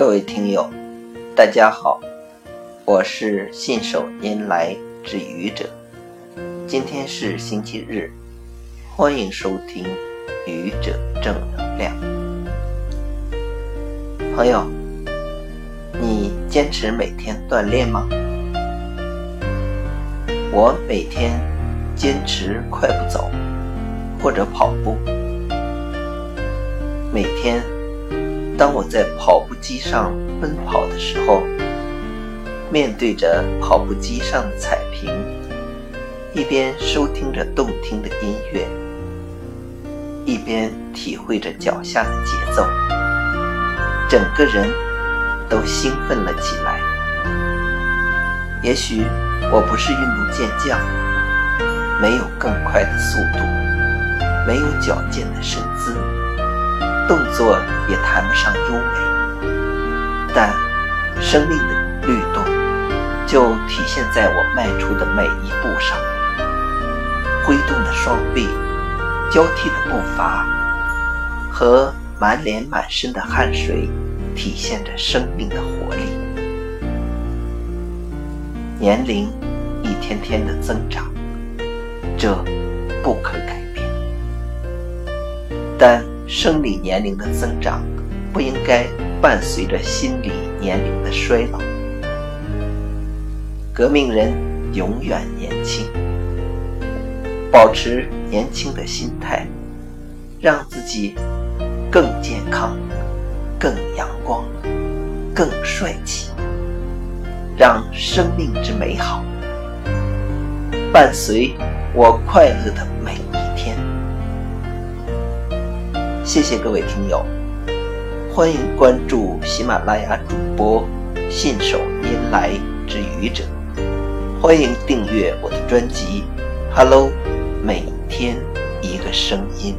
各位听友，大家好，我是信手拈来之愚者。今天是星期日，欢迎收听愚者正能量。朋友，你坚持每天锻炼吗？我每天坚持快步走或者跑步，每天。当我在跑步机上奔跑的时候，面对着跑步机上的彩屏，一边收听着动听的音乐，一边体会着脚下的节奏，整个人都兴奋了起来。也许我不是运动健将，没有更快的速度，没有矫健的身姿。动作也谈不上优美，但生命的律动就体现在我迈出的每一步上。挥动的双臂，交替的步伐，和满脸满身的汗水，体现着生命的活力。年龄一天天的增长，这不可改变，但。生理年龄的增长不应该伴随着心理年龄的衰老。革命人永远年轻，保持年轻的心态，让自己更健康、更阳光、更帅气，让生命之美好伴随我快乐的每。谢谢各位听友，欢迎关注喜马拉雅主播信手拈来之愚者，欢迎订阅我的专辑《Hello》，每天一个声音。